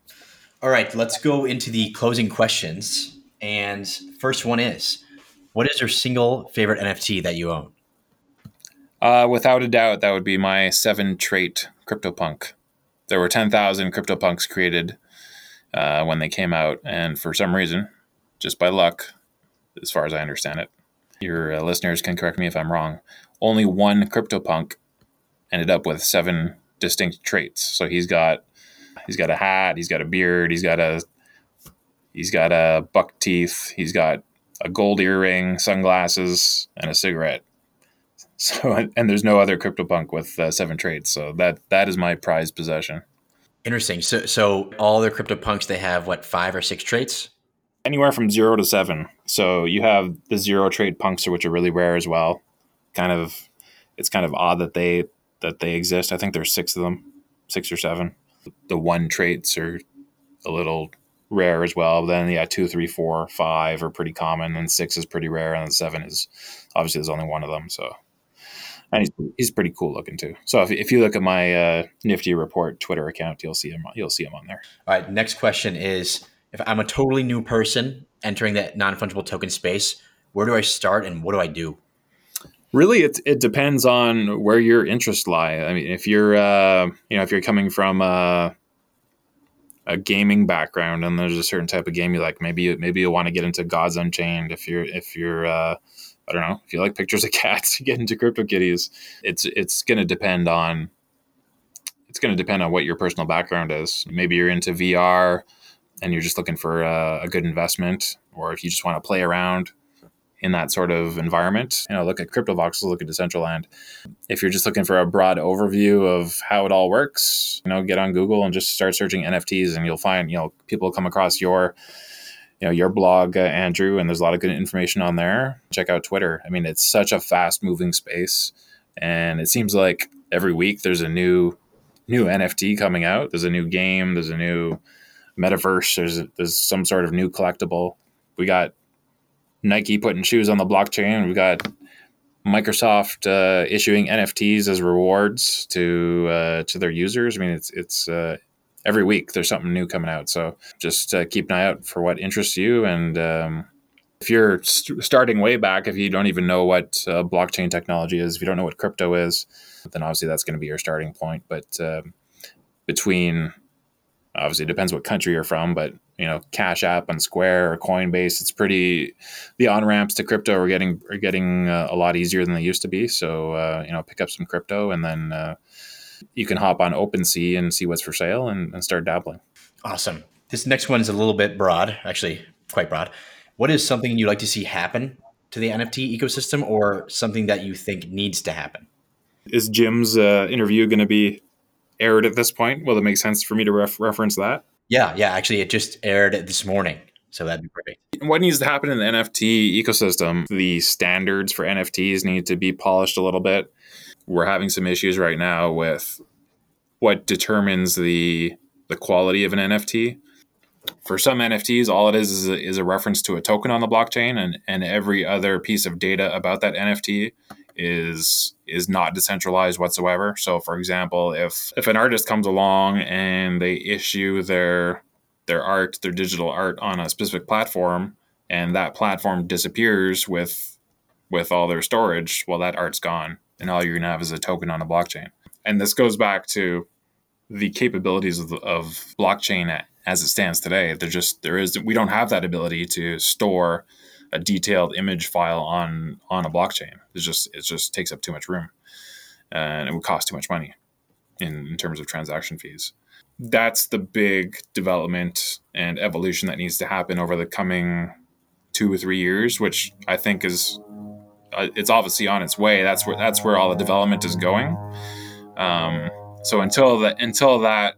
All right, let's go into the closing questions. And first one is what is your single favorite NFT that you own? Uh, without a doubt, that would be my seven trait CryptoPunk. There were 10,000 CryptoPunks created uh, when they came out, and for some reason, just by luck, as far as I understand it, your uh, listeners can correct me if I'm wrong, only one CryptoPunk ended up with seven distinct traits. So he's got he's got a hat, he's got a beard, he's got a he's got a buck teeth, he's got a gold earring, sunglasses, and a cigarette. So, and there's no other CryptoPunk with uh, seven traits. So that that is my prized possession. Interesting. So, so all the CryptoPunks they have what five or six traits? Anywhere from zero to seven. So you have the zero trade punks, which are really rare as well. Kind of, it's kind of odd that they that they exist. I think there's six of them, six or seven. The one traits are a little rare as well. Then yeah, two, three, four, five are pretty common, and six is pretty rare, and seven is obviously there's only one of them. So, and he's, he's pretty cool looking too. So if, if you look at my uh, Nifty Report Twitter account, you'll see him. You'll see him on there. All right. Next question is: If I'm a totally new person entering that non fungible token space, where do I start and what do I do? Really, it, it depends on where your interests lie. I mean, if you're, uh, you know, if you're coming from, uh, a gaming background and there's a certain type of game you like maybe you, maybe you want to get into gods unchained if you're if you're uh, i don't know if you like pictures of cats you get into CryptoKitties it's it's going to depend on it's going to depend on what your personal background is maybe you're into vr and you're just looking for a, a good investment or if you just want to play around in that sort of environment. You know, look at CryptoVoxels, look at Decentraland. If you're just looking for a broad overview of how it all works, you know, get on Google and just start searching NFTs, and you'll find you know people come across your you know your blog, uh, Andrew, and there's a lot of good information on there. Check out Twitter. I mean, it's such a fast moving space, and it seems like every week there's a new new NFT coming out. There's a new game. There's a new metaverse. There's there's some sort of new collectible. We got Nike putting shoes on the blockchain. We've got Microsoft uh, issuing NFTs as rewards to uh, to their users. I mean, it's it's uh, every week there's something new coming out. So just uh, keep an eye out for what interests you. And um, if you're st- starting way back, if you don't even know what uh, blockchain technology is, if you don't know what crypto is, then obviously that's going to be your starting point. But um, between obviously it depends what country you're from, but you know, Cash App and Square or Coinbase, it's pretty. The on ramps to crypto are getting are getting uh, a lot easier than they used to be. So uh, you know, pick up some crypto and then uh, you can hop on OpenSea and see what's for sale and, and start dabbling. Awesome. This next one is a little bit broad, actually quite broad. What is something you'd like to see happen to the NFT ecosystem, or something that you think needs to happen? Is Jim's uh, interview going to be aired at this point? Will it make sense for me to ref- reference that? Yeah, yeah. Actually, it just aired this morning, so that'd be great. What needs to happen in the NFT ecosystem? The standards for NFTs need to be polished a little bit. We're having some issues right now with what determines the the quality of an NFT. For some NFTs, all it is is a, is a reference to a token on the blockchain, and and every other piece of data about that NFT is is not decentralized whatsoever. So for example, if if an artist comes along and they issue their their art, their digital art on a specific platform and that platform disappears with with all their storage, well that art's gone and all you're going to have is a token on a blockchain. And this goes back to the capabilities of, of blockchain as it stands today. There just there is we don't have that ability to store a detailed image file on on a blockchain. It's just it just takes up too much room, and it would cost too much money in, in terms of transaction fees. That's the big development and evolution that needs to happen over the coming two or three years, which I think is uh, it's obviously on its way. That's where that's where all the development is going. Um, so until that until that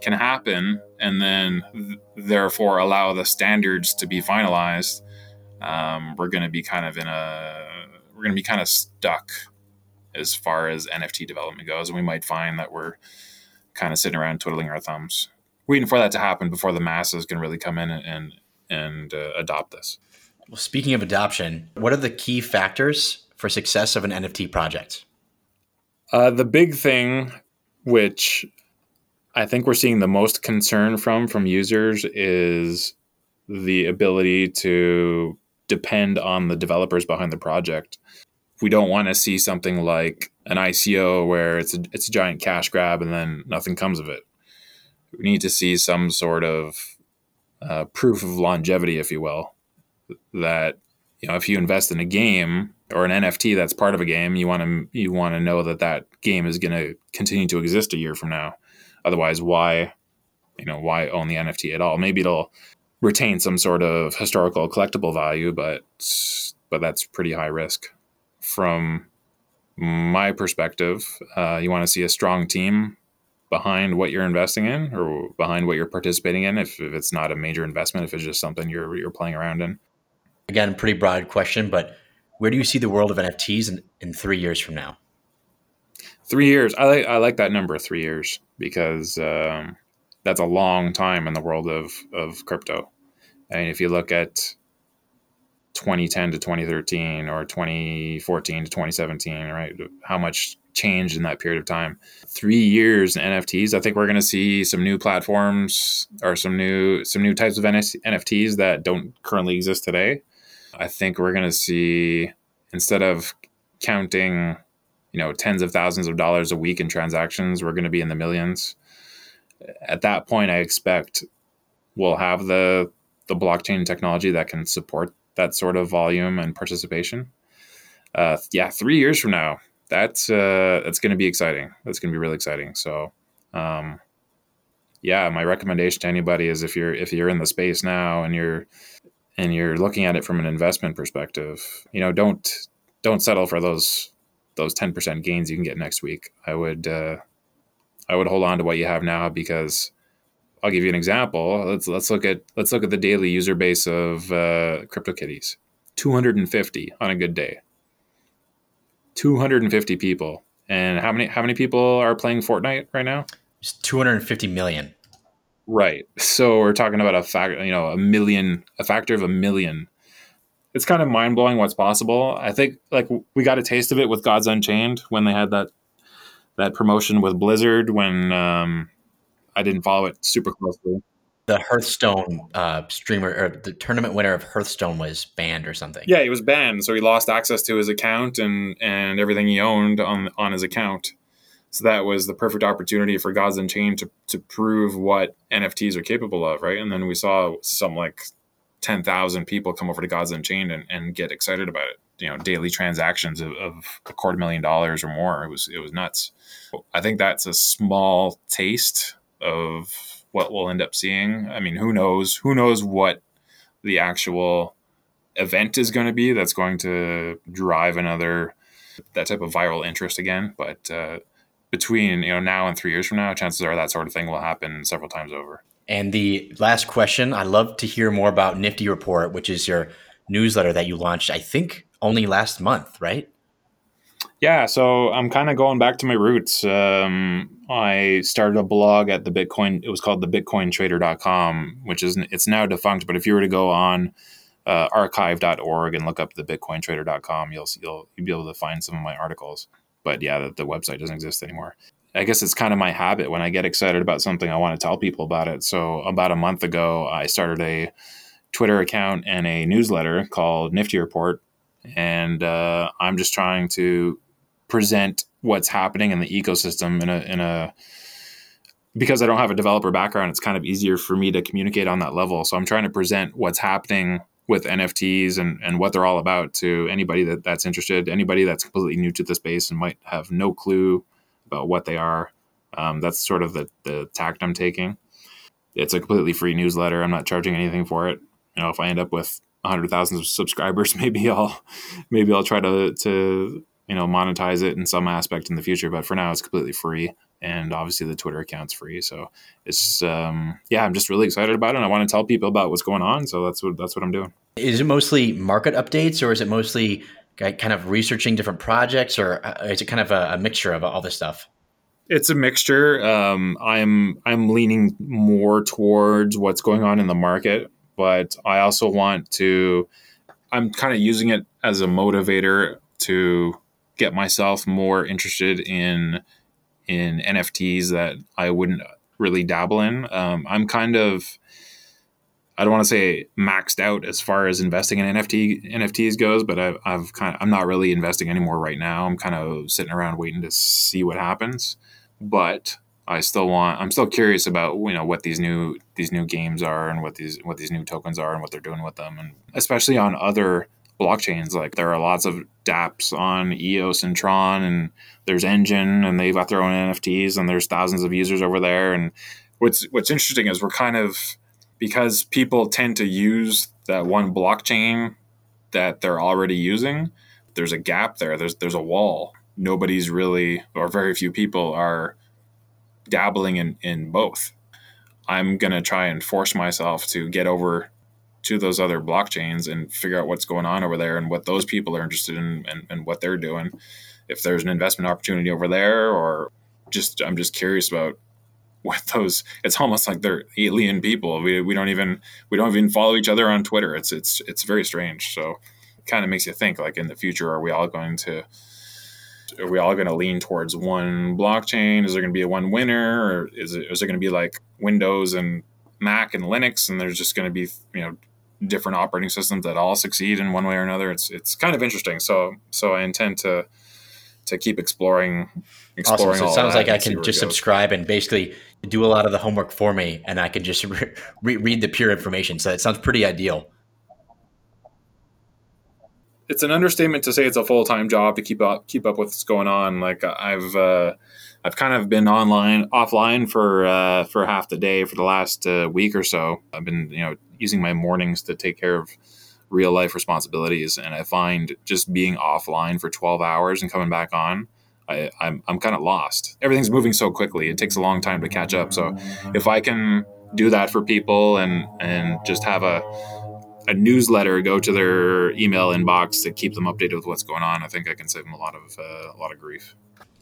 can happen, and then th- therefore allow the standards to be finalized, um, we're going to be kind of in a we're going to be kind of stuck as far as NFT development goes, and we might find that we're kind of sitting around twiddling our thumbs, waiting for that to happen before the masses can really come in and and, and uh, adopt this. Well, speaking of adoption, what are the key factors for success of an NFT project? Uh, the big thing, which I think we're seeing the most concern from from users, is the ability to depend on the developers behind the project. We don't want to see something like an ICO where it's a, it's a giant cash grab and then nothing comes of it. We need to see some sort of uh, proof of longevity, if you will, that you know if you invest in a game or an NFT that's part of a game, you want to you want to know that that game is going to continue to exist a year from now. Otherwise, why you know why own the NFT at all? Maybe it'll retain some sort of historical collectible value, but but that's pretty high risk. From my perspective, uh, you want to see a strong team behind what you're investing in or behind what you're participating in. If, if it's not a major investment, if it's just something you're you're playing around in. Again, pretty broad question, but where do you see the world of NFTs in, in three years from now? Three years. I like I like that number, three years, because um, that's a long time in the world of of crypto. I mean, if you look at 2010 to 2013 or 2014 to 2017, right? How much changed in that period of time? Three years in NFTs. I think we're going to see some new platforms or some new some new types of NFTs that don't currently exist today. I think we're going to see instead of counting, you know, tens of thousands of dollars a week in transactions, we're going to be in the millions at that point, I expect we'll have the the blockchain technology that can support that sort of volume and participation. Uh, yeah, three years from now, that's uh, that's going to be exciting. That's going to be really exciting. So, um, yeah, my recommendation to anybody is if you're if you're in the space now and you're and you're looking at it from an investment perspective, you know, don't don't settle for those those ten percent gains you can get next week. I would uh, I would hold on to what you have now because I'll give you an example. Let's let's look at let's look at the daily user base of uh, CryptoKitties. 250 on a good day. 250 people. And how many how many people are playing Fortnite right now? It's 250 million. Right. So we're talking about a fact, you know, a million, a factor of a million it's kind of mind blowing what's possible. I think like we got a taste of it with Gods Unchained when they had that that promotion with Blizzard when um, I didn't follow it super closely. The Hearthstone uh, streamer or the tournament winner of Hearthstone was banned or something. Yeah, he was banned, so he lost access to his account and and everything he owned on on his account. So that was the perfect opportunity for Gods Unchained to to prove what NFTs are capable of, right? And then we saw some like ten thousand people come over to Gods Unchained and, and get excited about it. You know, daily transactions of, of a quarter million dollars or more. It was it was nuts. I think that's a small taste of what we'll end up seeing. I mean, who knows? Who knows what the actual event is going to be that's going to drive another that type of viral interest again. But uh, between you know now and three years from now, chances are that sort of thing will happen several times over. And the last question, I'd love to hear more about Nifty Report, which is your newsletter that you launched, I think, only last month, right? Yeah, so I'm kind of going back to my roots. Um, I started a blog at the Bitcoin. It was called the BitcoinTrader.com, which is it's now defunct. But if you were to go on uh, archive.org and look up the BitcoinTrader.com, you'll you'll you'll be able to find some of my articles. But yeah, the, the website doesn't exist anymore. I guess it's kind of my habit when I get excited about something, I want to tell people about it. So about a month ago, I started a Twitter account and a newsletter called Nifty Report, and uh, I'm just trying to present what's happening in the ecosystem in a in a because I don't have a developer background, it's kind of easier for me to communicate on that level. So I'm trying to present what's happening with NFTs and, and what they're all about to anybody that, that's interested, anybody that's completely new to the space and might have no clue about what they are. Um, that's sort of the, the tact I'm taking. It's a completely free newsletter. I'm not charging anything for it. You know, if I end up with hundred thousand subscribers, maybe I'll maybe I'll try to to you know monetize it in some aspect in the future but for now it's completely free and obviously the twitter account's free so it's um, yeah i'm just really excited about it and i want to tell people about what's going on so that's what that's what i'm doing is it mostly market updates or is it mostly kind of researching different projects or uh, is it kind of a, a mixture of all this stuff it's a mixture um, i'm i'm leaning more towards what's going on in the market but i also want to i'm kind of using it as a motivator to get myself more interested in in NFTs that I wouldn't really dabble in. Um, I'm kind of I don't want to say maxed out as far as investing in NFT NFTs goes, but I've, I've kind of I'm not really investing anymore right now. I'm kind of sitting around waiting to see what happens, but I still want I'm still curious about you know what these new these new games are and what these what these new tokens are and what they're doing with them and especially on other blockchains. Like there are lots of dApps on EOS and Tron, and there's Enjin, and they've got their own NFTs, and there's thousands of users over there. And what's what's interesting is we're kind of because people tend to use that one blockchain that they're already using. There's a gap there. There's there's a wall. Nobody's really, or very few people are dabbling in in both. I'm gonna try and force myself to get over to those other blockchains and figure out what's going on over there and what those people are interested in and, and what they're doing. If there's an investment opportunity over there, or just I'm just curious about what those. It's almost like they're alien people. We, we don't even we don't even follow each other on Twitter. It's it's it's very strange. So it kind of makes you think like in the future, are we all going to are we all going to lean towards one blockchain? Is there going to be a one winner, or is it is there going to be like Windows and Mac and Linux, and there's just going to be you know different operating systems that all succeed in one way or another. It's it's kind of interesting. So so I intend to to keep exploring exploring. Awesome. So it sounds like I can just subscribe and basically do a lot of the homework for me, and I can just re- re- read the pure information. So it sounds pretty ideal. It's an understatement to say it's a full time job to keep up keep up with what's going on. Like I've uh, I've kind of been online offline for uh, for half the day for the last uh, week or so. I've been you know using my mornings to take care of real life responsibilities. And I find just being offline for 12 hours and coming back on, I, I'm, I'm kind of lost. Everything's moving so quickly. It takes a long time to catch up. So if I can do that for people and, and just have a, a newsletter go to their email inbox to keep them updated with what's going on, I think I can save them a lot of, uh, a lot of grief.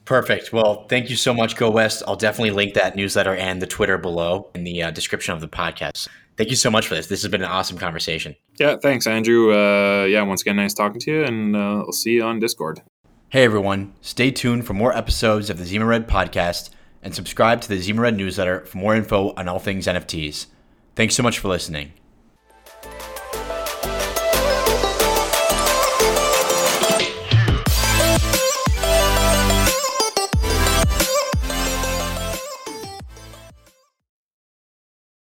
Perfect. Well, thank you so much, GoWest. I'll definitely link that newsletter and the Twitter below in the uh, description of the podcast. Thank you so much for this. This has been an awesome conversation. Yeah, thanks, Andrew. Uh, yeah, once again, nice talking to you, and uh, I'll see you on Discord. Hey, everyone. Stay tuned for more episodes of the Zima Red podcast and subscribe to the Zima Red newsletter for more info on all things NFTs. Thanks so much for listening.